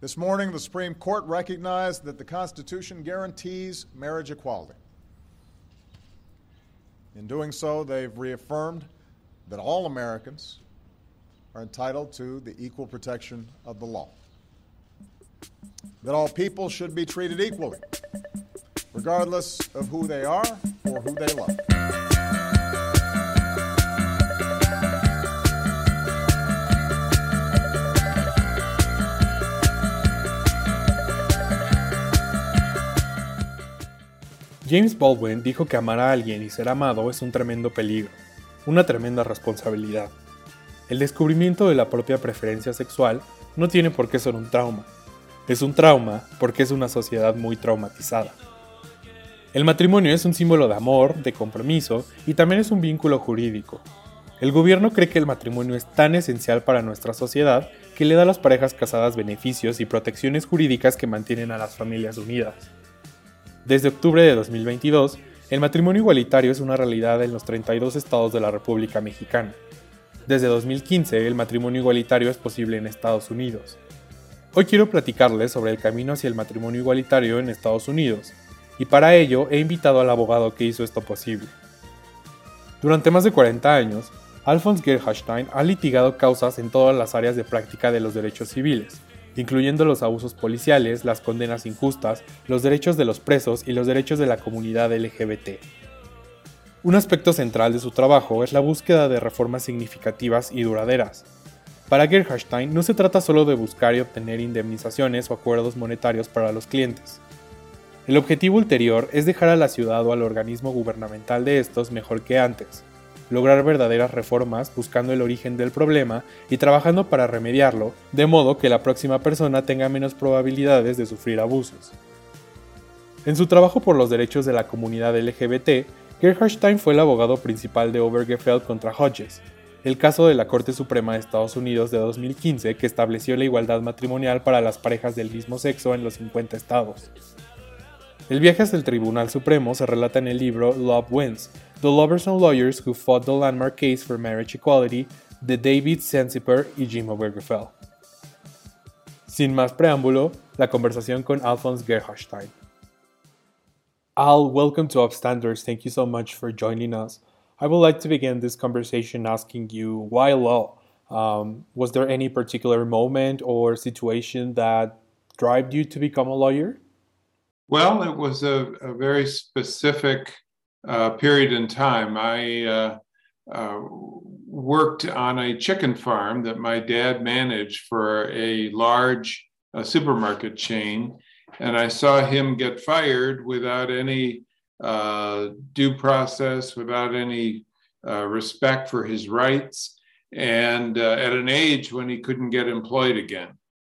This morning, the Supreme Court recognized that the Constitution guarantees marriage equality. In doing so, they've reaffirmed that all Americans are entitled to the equal protection of the law, that all people should be treated equally, regardless of who they are or who they love. James Baldwin dijo que amar a alguien y ser amado es un tremendo peligro, una tremenda responsabilidad. El descubrimiento de la propia preferencia sexual no tiene por qué ser un trauma. Es un trauma porque es una sociedad muy traumatizada. El matrimonio es un símbolo de amor, de compromiso y también es un vínculo jurídico. El gobierno cree que el matrimonio es tan esencial para nuestra sociedad que le da a las parejas casadas beneficios y protecciones jurídicas que mantienen a las familias unidas. Desde octubre de 2022, el matrimonio igualitario es una realidad en los 32 estados de la República Mexicana. Desde 2015, el matrimonio igualitario es posible en Estados Unidos. Hoy quiero platicarles sobre el camino hacia el matrimonio igualitario en Estados Unidos, y para ello he invitado al abogado que hizo esto posible. Durante más de 40 años, Alphonse Gerhardstein ha litigado causas en todas las áreas de práctica de los derechos civiles, incluyendo los abusos policiales, las condenas injustas, los derechos de los presos y los derechos de la comunidad LGBT. Un aspecto central de su trabajo es la búsqueda de reformas significativas y duraderas. Para Gerhardstein no se trata solo de buscar y obtener indemnizaciones o acuerdos monetarios para los clientes. El objetivo ulterior es dejar a la ciudad o al organismo gubernamental de estos mejor que antes, lograr verdaderas reformas buscando el origen del problema y trabajando para remediarlo, de modo que la próxima persona tenga menos probabilidades de sufrir abusos. En su trabajo por los derechos de la comunidad LGBT, Gerhardstein fue el abogado principal de Obergefell contra Hodges, el caso de la Corte Suprema de Estados Unidos de 2015 que estableció la igualdad matrimonial para las parejas del mismo sexo en los 50 estados. El viaje hasta el Tribunal Supremo se relata en el libro Love Wins, The Lovers and Lawyers Who Fought the Landmark Case for Marriage Equality de David Sensiper y Jim Obergefell. Sin más preámbulo, la conversación con Alphonse Gerhardstein. Al, welcome to Upstanders. Thank you so much for joining us. I would like to begin this conversation asking you why law? Um, was there any particular moment or situation that drove you to become a lawyer? Well, it was a, a very specific uh, period in time. I uh, uh, worked on a chicken farm that my dad managed for a large uh, supermarket chain, and I saw him get fired without any uh, due process, without any uh, respect for his rights, and at an age when he couldn't get employed again.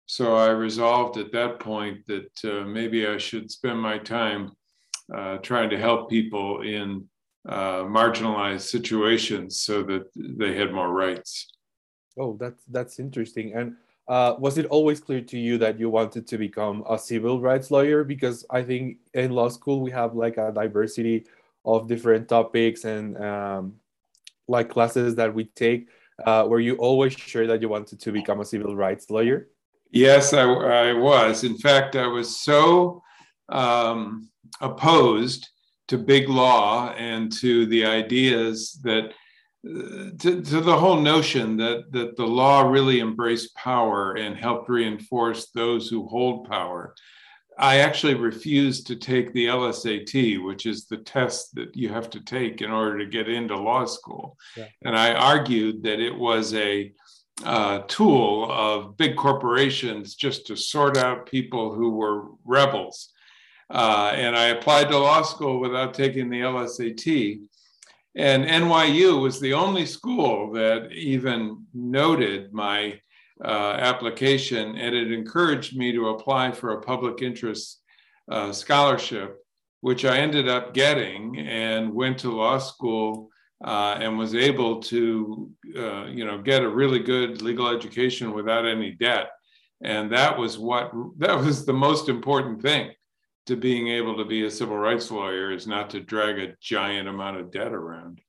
So I resolved at that point that uh, maybe I should spend my time uh, trying to help people in uh, marginalized situations so that they had more rights. Oh, that's that's interesting. And uh, was it always clear to you that you wanted to become a civil rights lawyer? Because I think in law school we have like a diversity of different topics and um, like classes that we take. Uh, were you always sure that you wanted to become a civil rights lawyer? Yes, I, I was. In fact, I was so um, opposed to big law and to the ideas that uh, to, to, the whole notion that that the law really embraced power and helped reinforce those who hold power. I actually refused to take the LSAT, which is the test that you have to take in order to get into law school. Yeah. And I argued that it was a uh, tool of big corporations just to sort out people who were rebels. Uh, and I applied to law school without taking the LSAT. And NYU was the only school that even noted my uh, application, and it encouraged me to apply for a public interest uh, scholarship, which I ended up getting and went to law school uh, and was able to, uh, you know, get a really good legal education without any debt. And that was what that was the most important thing to being able to be a civil rights lawyer is not to drag a giant amount of debt around.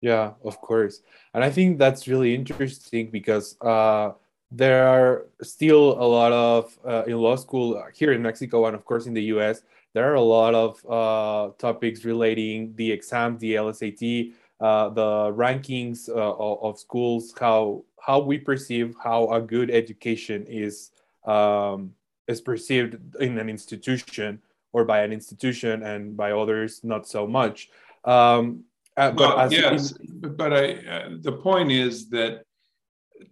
Yeah, of course. And I think that's really interesting because uh, there are still a lot of uh, in law school here in Mexico and of course in the US there are a lot of uh, topics relating the exam, the LSAT uh, the rankings uh, of, schools how how we perceive how a good education is um, is perceived in an institution or by an institution and by others not so much um, uh, but well, yes in, but I uh, the point is that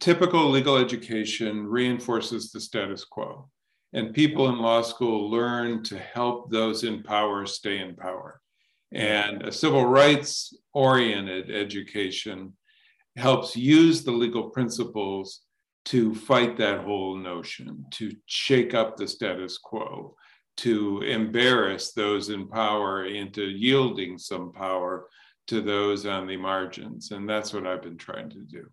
typical legal education reinforces the status quo. And people in law school learn to help those in power stay in power. And a civil rights oriented education helps use the legal principles to fight that whole notion, to shake up the status quo, to embarrass those in power into yielding some power to those on the margins. And that's what I've been trying to do.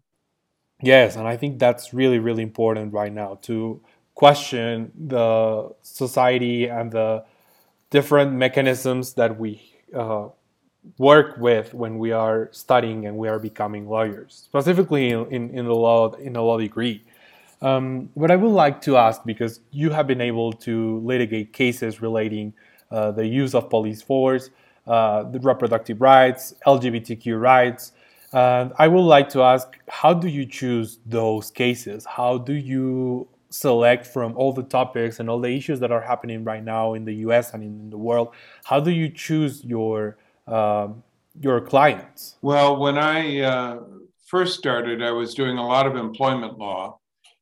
Yes, and I think that's really, really important right now to question the society and the different mechanisms that we uh, work with when we are studying and we are becoming lawyers, specifically in, in, the law in a law degree. Um, I would like to ask because you have been able to litigate cases relating uh, the use of police force, uh, the reproductive rights, LGBTQ rights, and I would like to ask how do you choose those cases? How do you select from all the topics and all the issues that are happening right now in the US and in the world? How do you choose your um, your clients? Well, when I uh, first started, I was doing a lot of employment law,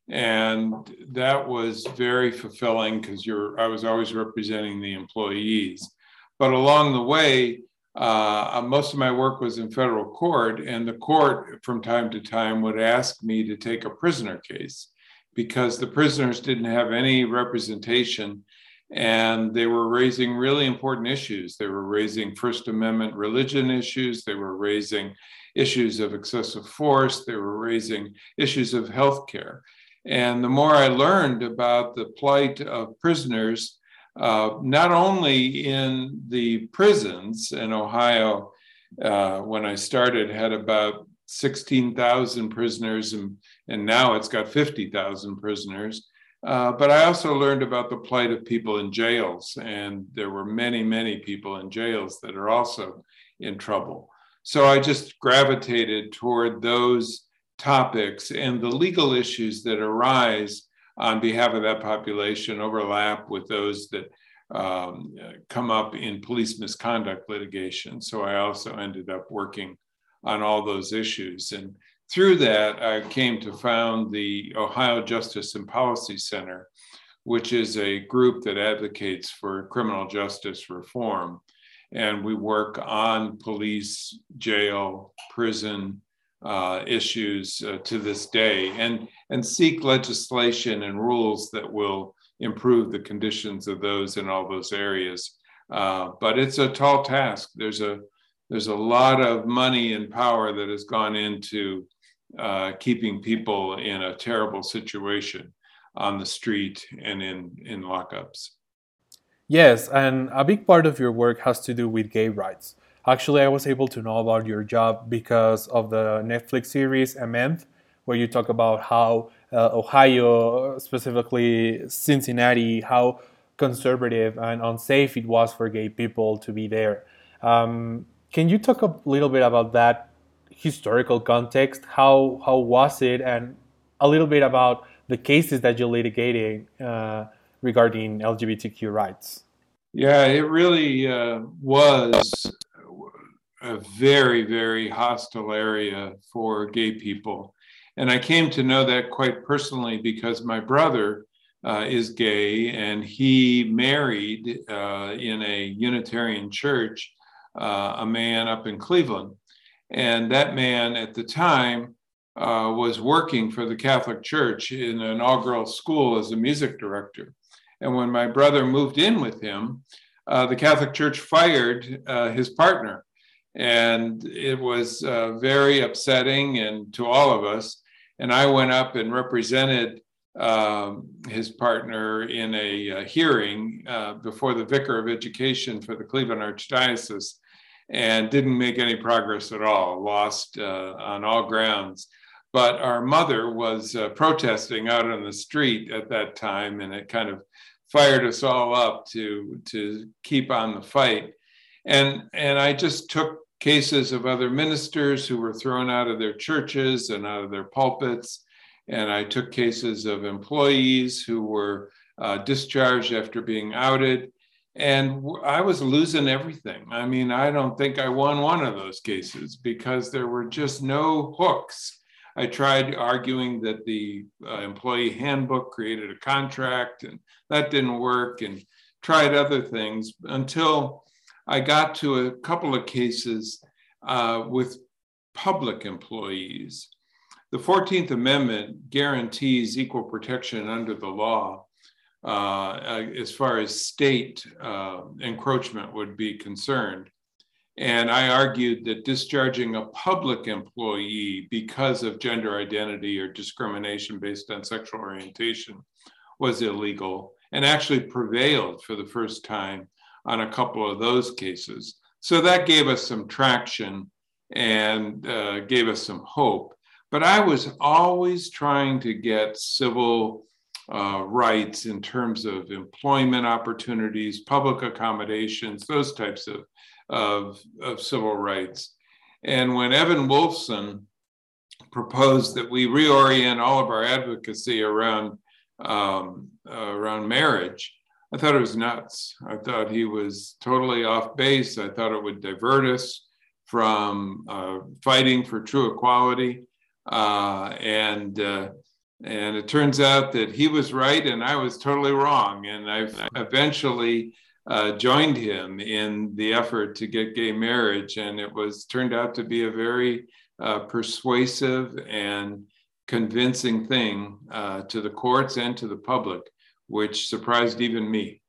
and that was very fulfilling because you're I was always representing the employees. But along the way, uh, uh, most of my work was in federal court, and the court from time to time would ask me to take a prisoner case because the prisoners didn't have any representation and they were raising really important issues. They were raising First Amendment religion issues, they were raising issues of excessive force, they were raising issues of healthcare. And the more I learned about the plight of prisoners, uh, not only in the prisons in Ohio, uh, when I started, had about 16,000 prisoners, and, and now it's got 50,000 prisoners. Uh, but I also learned about the plight of people in jails, and there were many, many people in jails that are also in trouble. So I just gravitated toward those topics and the legal issues that arise on behalf of that population overlap with those that um, come up in police misconduct litigation. So I also ended up working on all those issues. And through that, I came to found the Ohio Justice and Policy Center, which is a group that advocates for criminal justice reform. And we work on police, jail, prison, uh, issues uh, to this day and, and seek legislation and rules that will improve the conditions of those in all those areas. Uh, but it's a tall task. There's a there's a lot of money and power that has gone into uh, keeping people in a terrible situation on the street and in in lockups. Yes, and a big part of your work has to do with gay rights. Actually, I was able to know about your job because of the Netflix series Amend, where you talk about how uh, Ohio, specifically Cincinnati, how conservative and unsafe it was for gay people to be there. Um, can you talk a little bit about that historical context? How how was it, and a little bit about the cases that you're litigating uh, regarding LGBTQ rights? Yeah, it really uh, was a very, very hostile area for gay people. And I came to know that quite personally because my brother uh, is gay and he married uh, in a Unitarian church uh, a man up in Cleveland. And that man at the time uh, was working for the Catholic Church in an girls school as a music director. And when my brother moved in with him, uh, the Catholic Church fired uh, his partner and it was uh, very upsetting and to all of us. And I went up and represented um, his partner in a, a hearing uh, before the vicar of education for the Cleveland Archdiocese and didn't make any progress at all, lost uh, on all grounds. but our mother was uh, protesting out on the street at that time, and it kind of fired us all up to to keep on the fight. And and I just took cases of other ministers who were thrown out of their churches and out of their pulpits, and I took cases of employees who were uh, discharged after being outed. And I was losing everything. I mean, I don't think I won one of those cases because there were just no hooks. I tried arguing that the uh, employee handbook created a contract, and that didn't work, and tried other things until I got to a couple of cases uh, with public employees. The 14th Amendment guarantees equal protection under the law as far as state uh, encroachment would be concerned. And I argued that discharging a public employee because of gender identity or discrimination based on sexual orientation was illegal and actually prevailed for the first time on a couple of those cases. So that gave us some traction and uh, gave us some hope. But I was always trying to get civil uh, rights in terms of employment opportunities, public accommodations, those types of, of, of civil rights. And when Evan Wolfson proposed that we reorient all of our advocacy around um, uh, around marriage, I thought it was nuts. I thought he was totally off base. I thought it would divert us from uh, fighting for true equality, uh, and uh, and it turns out that he was right and I was totally wrong. And I eventually uh, joined him in the effort to get gay marriage. And it was turned out to be a very uh, persuasive and convincing thing uh, to the courts and to the public, which surprised even me.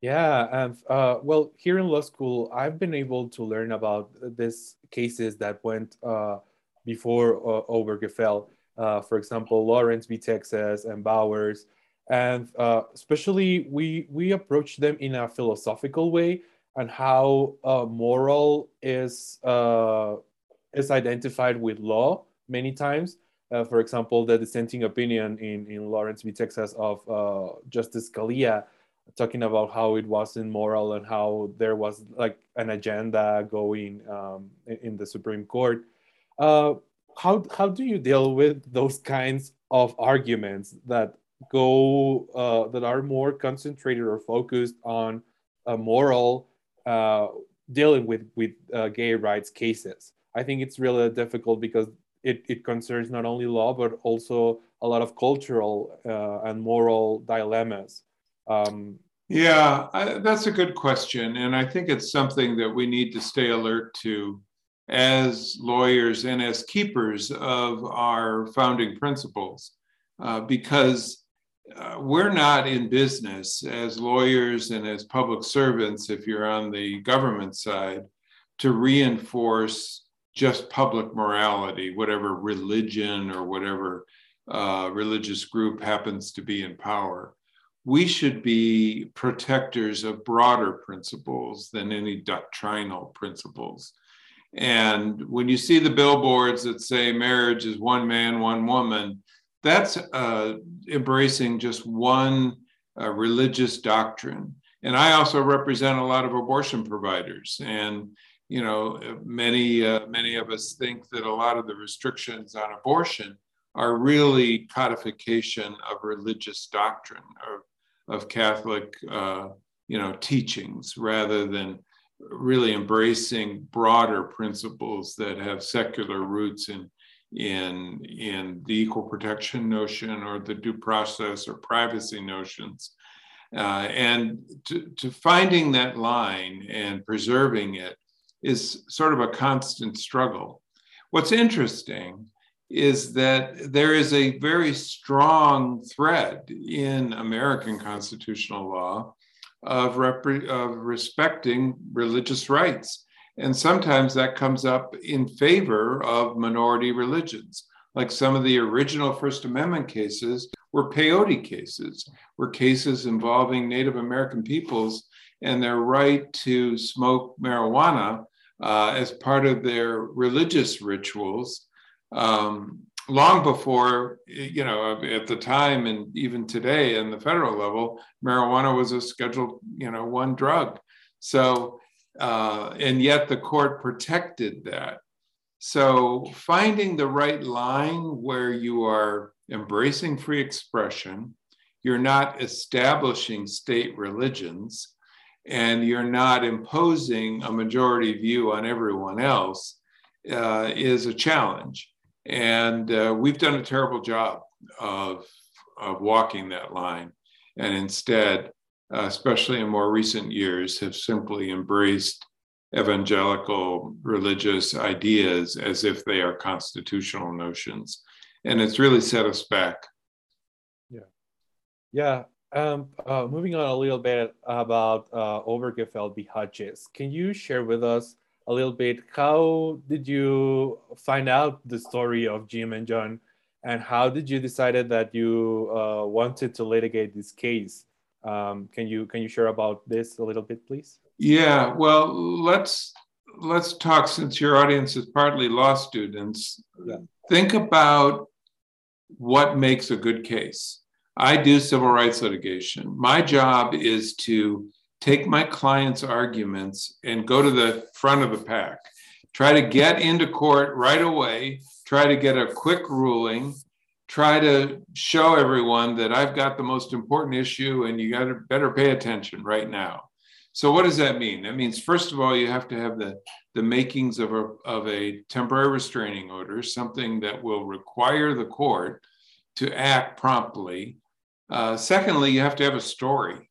Yeah, and uh, well, here in law school, I've been able to learn about these cases that went uh, before uh, Obergefell uh, for example, Lawrence v. Texas and Bowers. And uh, especially, we, we approach them in a philosophical way and how uh, moral is, uh, is identified with law many times. Uh, for example, the dissenting opinion in, in Lawrence v. Texas of uh, Justice Scalia talking about how it wasn't moral and how there was like an agenda going um, in, in, the Supreme Court. Uh, how how do you deal with those kinds of arguments that go uh, that are more concentrated or focused on a moral uh, dealing with with uh, gay rights cases? I think it's really difficult because it, it concerns not only law but also a lot of cultural uh, and moral dilemmas. Um, yeah, I, that's a good question, and I think it's something that we need to stay alert to as lawyers and as keepers of our founding principles uh, because uh, we're not in business as lawyers and as public servants, if you're on the government side, to reinforce just public morality, whatever religion or whatever uh, religious group happens to be in power. We should be protectors of broader principles than any doctrinal principles. And when you see the billboards that say marriage is one man, one woman, that's uh, embracing just one uh, religious doctrine. And I also represent a lot of abortion providers. And, you know, many, uh, many of us think that a lot of the restrictions on abortion are really codification of religious doctrine, of, of Catholic, uh, you know, teachings rather than really embracing broader principles that have secular roots in in in the equal protection notion or the due process or privacy notions. Uh, and to, to finding that line and preserving it is sort of a constant struggle. What's interesting is that there is a very strong thread in american constitutional law of, of respecting religious rights. And sometimes that comes up in favor of minority religions. Like some of the original First Amendment cases were peyote cases, were cases involving Native American peoples and their right to smoke marijuana uh, as part of their religious rituals um, long before, you know, at the time and even today in the federal level, marijuana was a scheduled, you know, one drug. So, uh, and yet the court protected that. So, finding the right line where you are embracing free expression, you're not establishing state religions, and you're not imposing a majority view on everyone else uh, is a challenge. And uh, we've done a terrible job of, of walking that line. And instead, uh, especially in more recent years, have simply embraced evangelical religious ideas as if they are constitutional notions. And it's really set us back. Yeah. Yeah. Um, uh, moving on a little bit about uh, Obergefell. Hodges, can you share with us a little bit how did you find out the story of Jim and John, and how did you decided that you uh, wanted to litigate this case? Um, can you can you share about this a little bit, please? Yeah, well, let's let's talk since your audience is partly law students. Yeah. Think about what makes a good case. I do civil rights litigation. My job is to take my client's arguments and go to the front of the pack. Try to get into court right away, try to get a quick ruling, try to show everyone that I've got the most important issue and you got to better pay attention right now. So what does that mean? That means first of all you have to have the the makings of a of a temporary restraining order, something that will require the court to act promptly uh, secondly, you have to have a story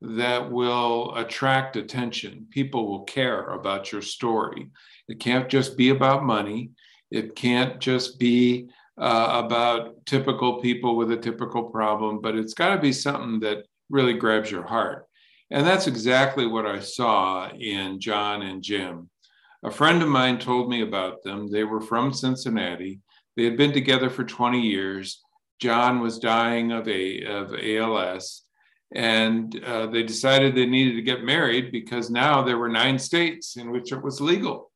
that will attract attention. People will care about your story. It can't just be about money. It can't just be uh, about typical people with a typical problem, but it's got to be something that really grabs your heart. And that's exactly what I saw in John and Jim. A friend of mine told me about them. They were from Cincinnati. They had been together for 20 years. John was dying of, a, of ALS. And uh, they decided they needed to get married because now there were nine states in which it was legal.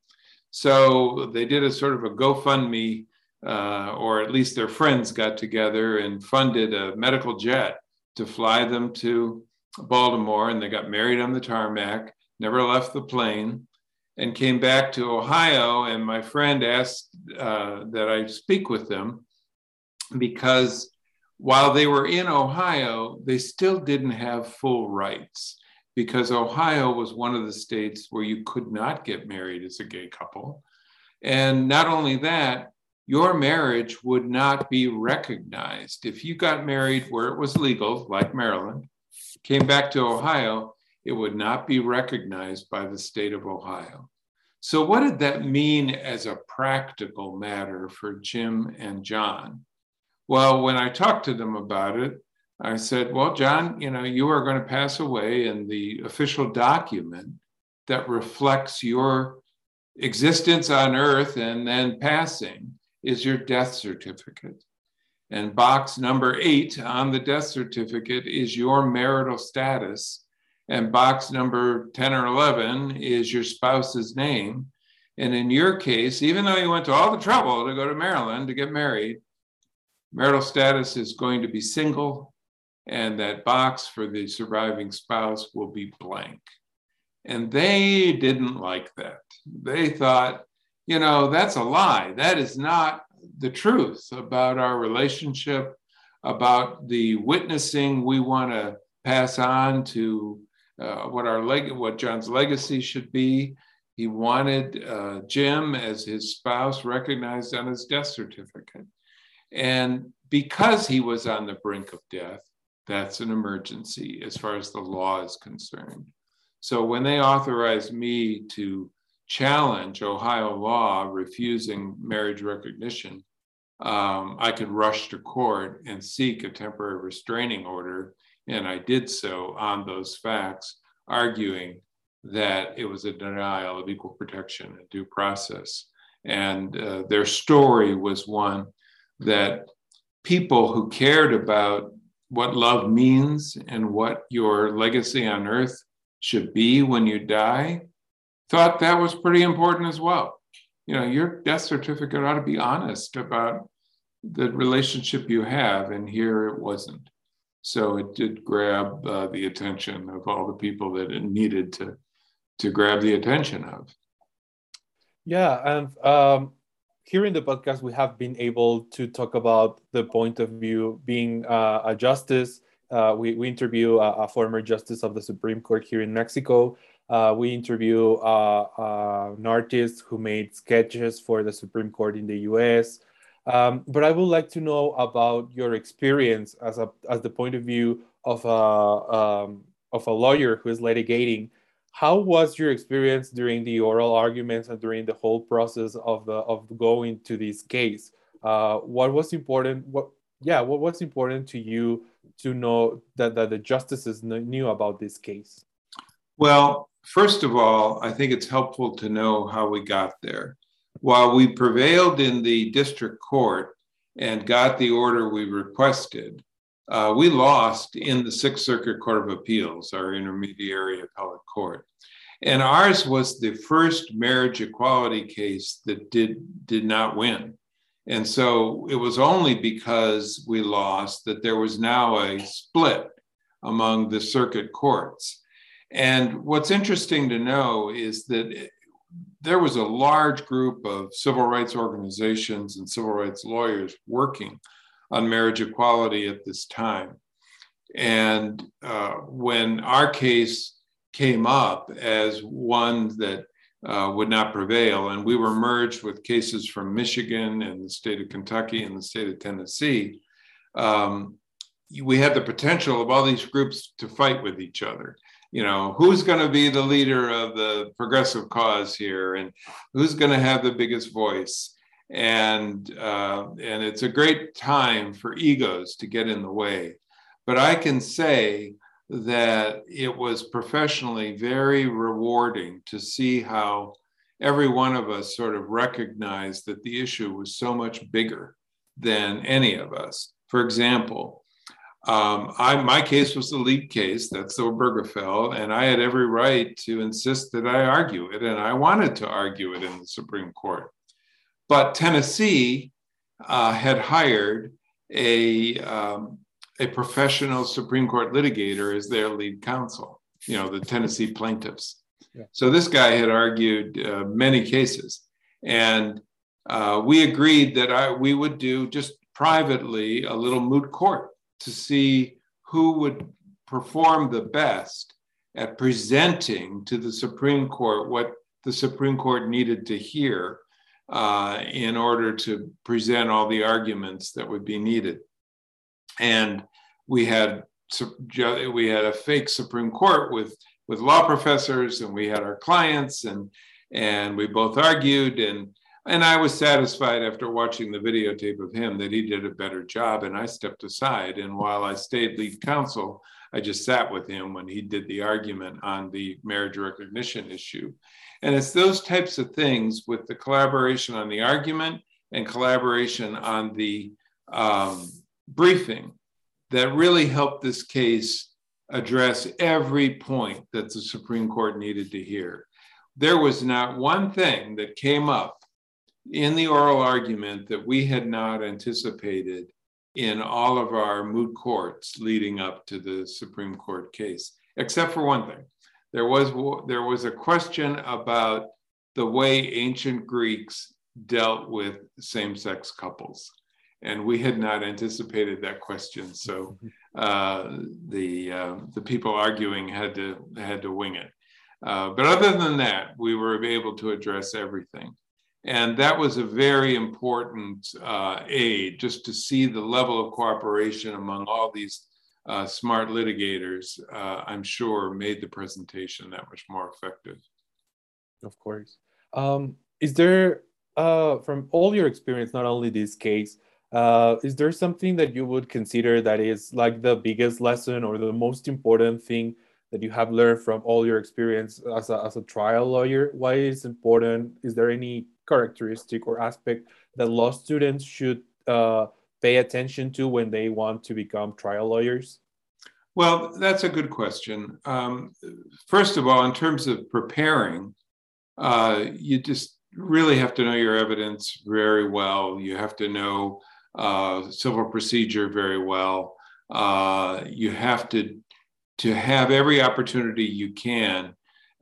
So they did a sort of a GoFundMe, uh, or at least their friends got together and funded a medical jet to fly them to Baltimore. And they got married on the tarmac, never left the plane, and came back to Ohio. And my friend asked uh, that I speak with them because while they were in Ohio, they still didn't have full rights because Ohio was one of the states where you could not get married as a gay couple. And not only that, your marriage would not be recognized. If you got married where it was legal, like Maryland, came back to Ohio, it would not be recognized by the state of Ohio. So, what did that mean as a practical matter for Jim and John? Well, when I talked to them about it, I said, Well, John, you know, you are going to pass away, and the official document that reflects your existence on earth and then passing is your death certificate. And box number eight on the death certificate is your marital status. And box number 10 or 11 is your spouse's name. And in your case, even though you went to all the trouble to go to Maryland to get married, marital status is going to be single, and that box for the surviving spouse will be blank. And they didn't like that. They thought, you know, that's a lie. That is not the truth about our relationship, about the witnessing we want to pass on to uh, what our leg, what John's legacy should be. He wanted uh, Jim as his spouse recognized on his death certificate. And because he was on the brink of death, that's an emergency as far as the law is concerned. So when they authorized me to challenge Ohio law refusing marriage recognition, um, I could rush to court and seek a temporary restraining order. And I did so on those facts, arguing that it was a denial of equal protection and due process. And uh, their story was one that people who cared about what love means and what your legacy on earth should be when you die thought that was pretty important as well. you know, your death certificate ought to be honest about the relationship you have, and here it wasn't. So it did grab uh, the attention of all the people that it needed to to grab the attention of. Yeah, and um, here in the podcast, we have been able to talk about the point of view being uh, a justice. Uh, we, we interview a, a, former justice of the Supreme Court here in Mexico. Uh, we interview uh, uh, an artist who made sketches for the Supreme Court in the US. Um, but I would like to know about your experience as, a, as the point of view of a, um, of a lawyer who is litigating how was your experience during the oral arguments and during the whole process of the of going to this case? Uh, what was important what yeah what was important to you to know that, that the justices knew about this case? Well first of all i think it's helpful to know how we got there. While we prevailed in the district court and got the order we requested uh, we lost in the Sixth Circuit Court of Appeals, our intermediary appellate court. And ours was the first marriage equality case that did, did not win. And so it was only because we lost that there was now a split among the circuit courts. And what's interesting to know is that there was a large group of civil rights organizations and civil rights lawyers working on marriage equality at this time. And uh, when our case came up as one that uh, would not prevail, and we were merged with cases from Michigan and the state of Kentucky and the state of Tennessee, um, we had the potential of all these groups to fight with each other. You know, who's going to be the leader of the progressive cause here, and who's going to have the biggest voice? And uh, and it's a great time for egos to get in the way. But I can say that it was professionally very rewarding to see how every one of us sort of recognized that the issue was so much bigger than any of us. For example, um, I, my case was the lead case, that's the Obergefell, and I had every right to insist that I argue it, and I wanted to argue it in the Supreme Court. But Tennessee uh, had hired a, um, a professional Supreme Court litigator as their lead counsel, you know, the Tennessee plaintiffs. Yeah. So this guy had argued uh, many cases. And uh, we agreed that I, we would do just privately a little moot court to see who would perform the best at presenting to the Supreme Court what the Supreme Court needed to hear uh, in order to present all the arguments that would be needed. And we had we had a fake Supreme Court with with law professors, and we had our clients, and and we both argued, and and I was satisfied after watching the videotape of him that he did a better job, and I stepped aside. And while I stayed lead counsel, I just sat with him when he did the argument on the marriage recognition issue. And it's those types of things with the collaboration on the argument and collaboration on the um, briefing that really helped this case address every point that the Supreme Court needed to hear. There was not one thing that came up in the oral argument that we had not anticipated in all of our moot courts leading up to the Supreme Court case, except for one thing there was there was a question about the way ancient Greeks dealt with same-sex couples, and we had not anticipated that question. So uh, the uh, the people arguing had to had to wing it. Uh, but other than that, we were able to address everything. And that was a very important uh, aid just to see the level of cooperation among all these uh, smart litigators, uh, I'm sure, made the presentation that much more effective. Of course. Um, is there, uh, from all your experience, not only this case, uh, is there something that you would consider that is like the biggest lesson or the most important thing that you have learned from all your experience as a, as a trial lawyer? Why is important? Is there any characteristic or aspect that law students should uh, pay attention to when they want to become trial lawyers? Well, that's a good question. Um, first of all, in terms of preparing, uh, you just really have to know your evidence very well. You have to know uh, civil procedure very well. Uh, you have to to have every opportunity you can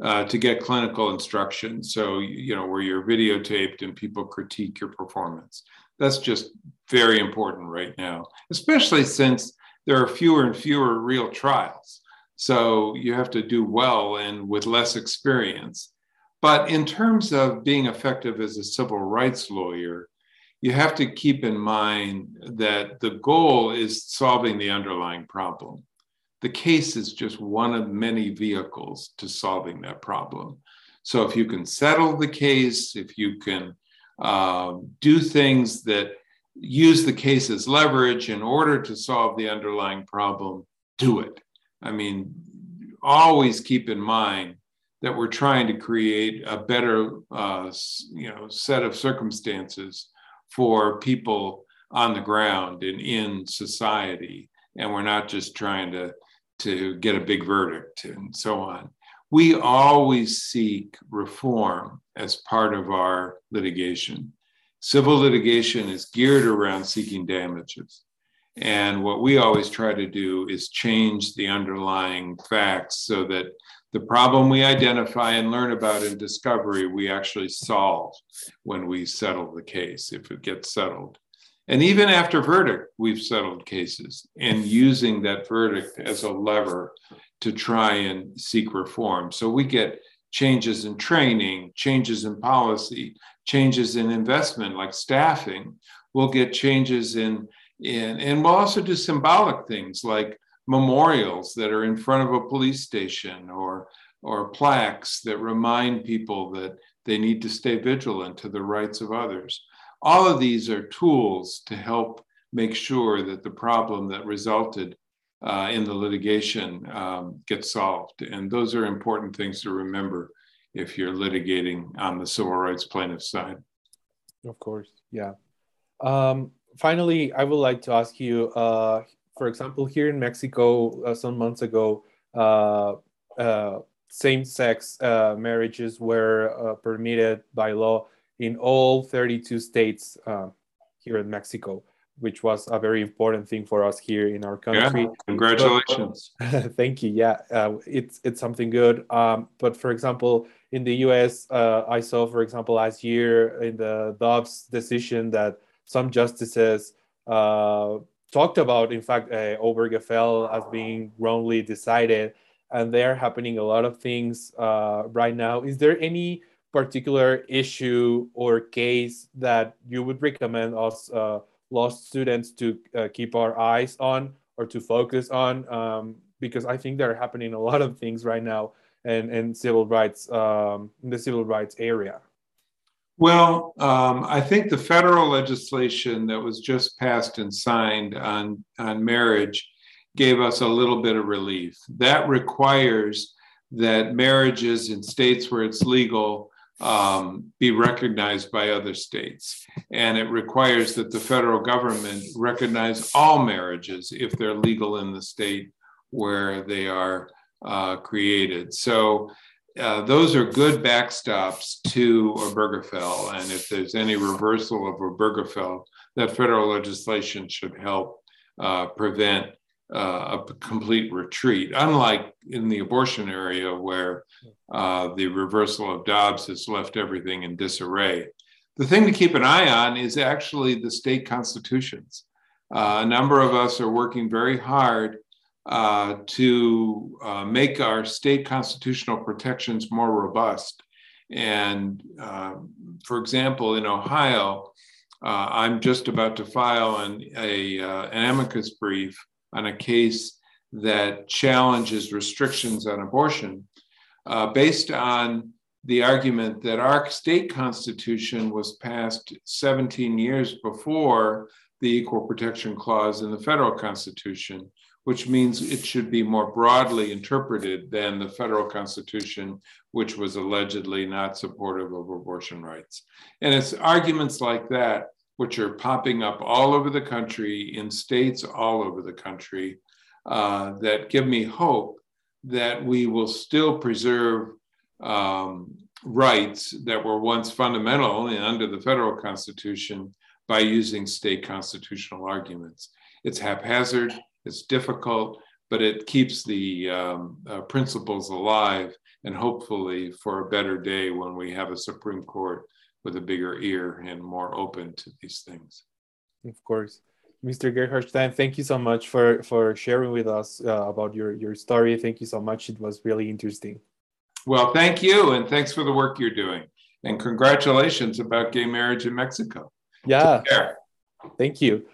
uh, to get clinical instruction. So you know where you're videotaped and people critique your performance. That's just very important right now, especially since there are fewer and fewer real trials. So you have to do well and with less experience. But in terms of being effective as a civil rights lawyer, you have to keep in mind that the goal is solving the underlying problem. The case is just one of many vehicles to solving that problem. So if you can settle the case, if you can uh, do things that use the case as leverage in order to solve the underlying problem, do it. I mean, always keep in mind that we're trying to create a better uh, you know set of circumstances for people on the ground and in society and we're not just trying to to get a big verdict and so on we always seek reform as part of our litigation civil litigation is geared around seeking damages and what we always try to do is change the underlying facts so that the problem we identify and learn about in discovery, we actually solve when we settle the case, if it gets settled. And even after verdict, we've settled cases and using that verdict as a lever to try and seek reform. So we get changes in training, changes in policy, changes in investment, like staffing. We'll get changes in, in and we'll also do symbolic things like memorials that are in front of a police station or or plaques that remind people that they need to stay vigilant to the rights of others. All of these are tools to help make sure that the problem that resulted uh, in the litigation um, gets solved. And those are important things to remember if you're litigating on the civil rights plaintiff side. Of course, yeah. Um, finally, I would like to ask you uh, for example, here in Mexico, uh, some months ago, uh, uh, same-sex uh, marriages were permitted by law in all 32 states uh, here in Mexico, which was a very important thing for us here in our country. Yeah, congratulations! But, thank you. Yeah, it's it's something good. Um, but for example, in the U.S., I saw, for example, last year in the Dobbs decision that some justices talked about, in fact, uh, Obergefell as being wrongly decided, and there are happening a lot of things uh, right now. Is there any particular issue or case that you would recommend us uh, law students to uh, keep our eyes on or to focus on? Um, because I think there are happening a lot of things right now in, in civil rights um, in the civil rights area. Well, um, I think the federal legislation that was just passed and signed on, on marriage gave us a little bit of relief. That requires that marriages in states where it's legal um, be recognized by other states. And it requires that the federal government recognize all marriages if they're legal in the state where they are uh, created. So uh, those are good backstops to Obergefell. And if there's any reversal of Obergefell, that federal legislation should help uh, prevent uh, a complete retreat, unlike in the abortion area where uh, the reversal of Dobbs has left everything in disarray. The thing to keep an eye on is actually the state constitutions. Uh, a number of us are working very hard uh, to uh, make our state constitutional protections more robust. And uh, for example, in Ohio, uh, I'm just about to file an, a, an amicus brief on a case that challenges restrictions on abortion uh, based on the argument that our state constitution was passed 17 years before the Equal Protection Clause in the federal constitution which means it should be more broadly interpreted than the federal constitution, which was allegedly not supportive of abortion rights. And it's arguments like that, which are popping up all over the country, in states all over the country, uh, that give me hope that we will still preserve um, rights that were once fundamental under the federal constitution by using state constitutional arguments. It's haphazard, it's difficult, but it keeps the um, uh, principles alive and hopefully for a better day when we have a Supreme Court with a bigger ear and more open to these things. Of course. Mr. Gerhard Stein, thank you so much for, for sharing with us uh, about your, your story. Thank you so much. It was really interesting. Well, thank you, and thanks for the work you're doing. And congratulations about gay marriage in Mexico. Yeah. Thank you.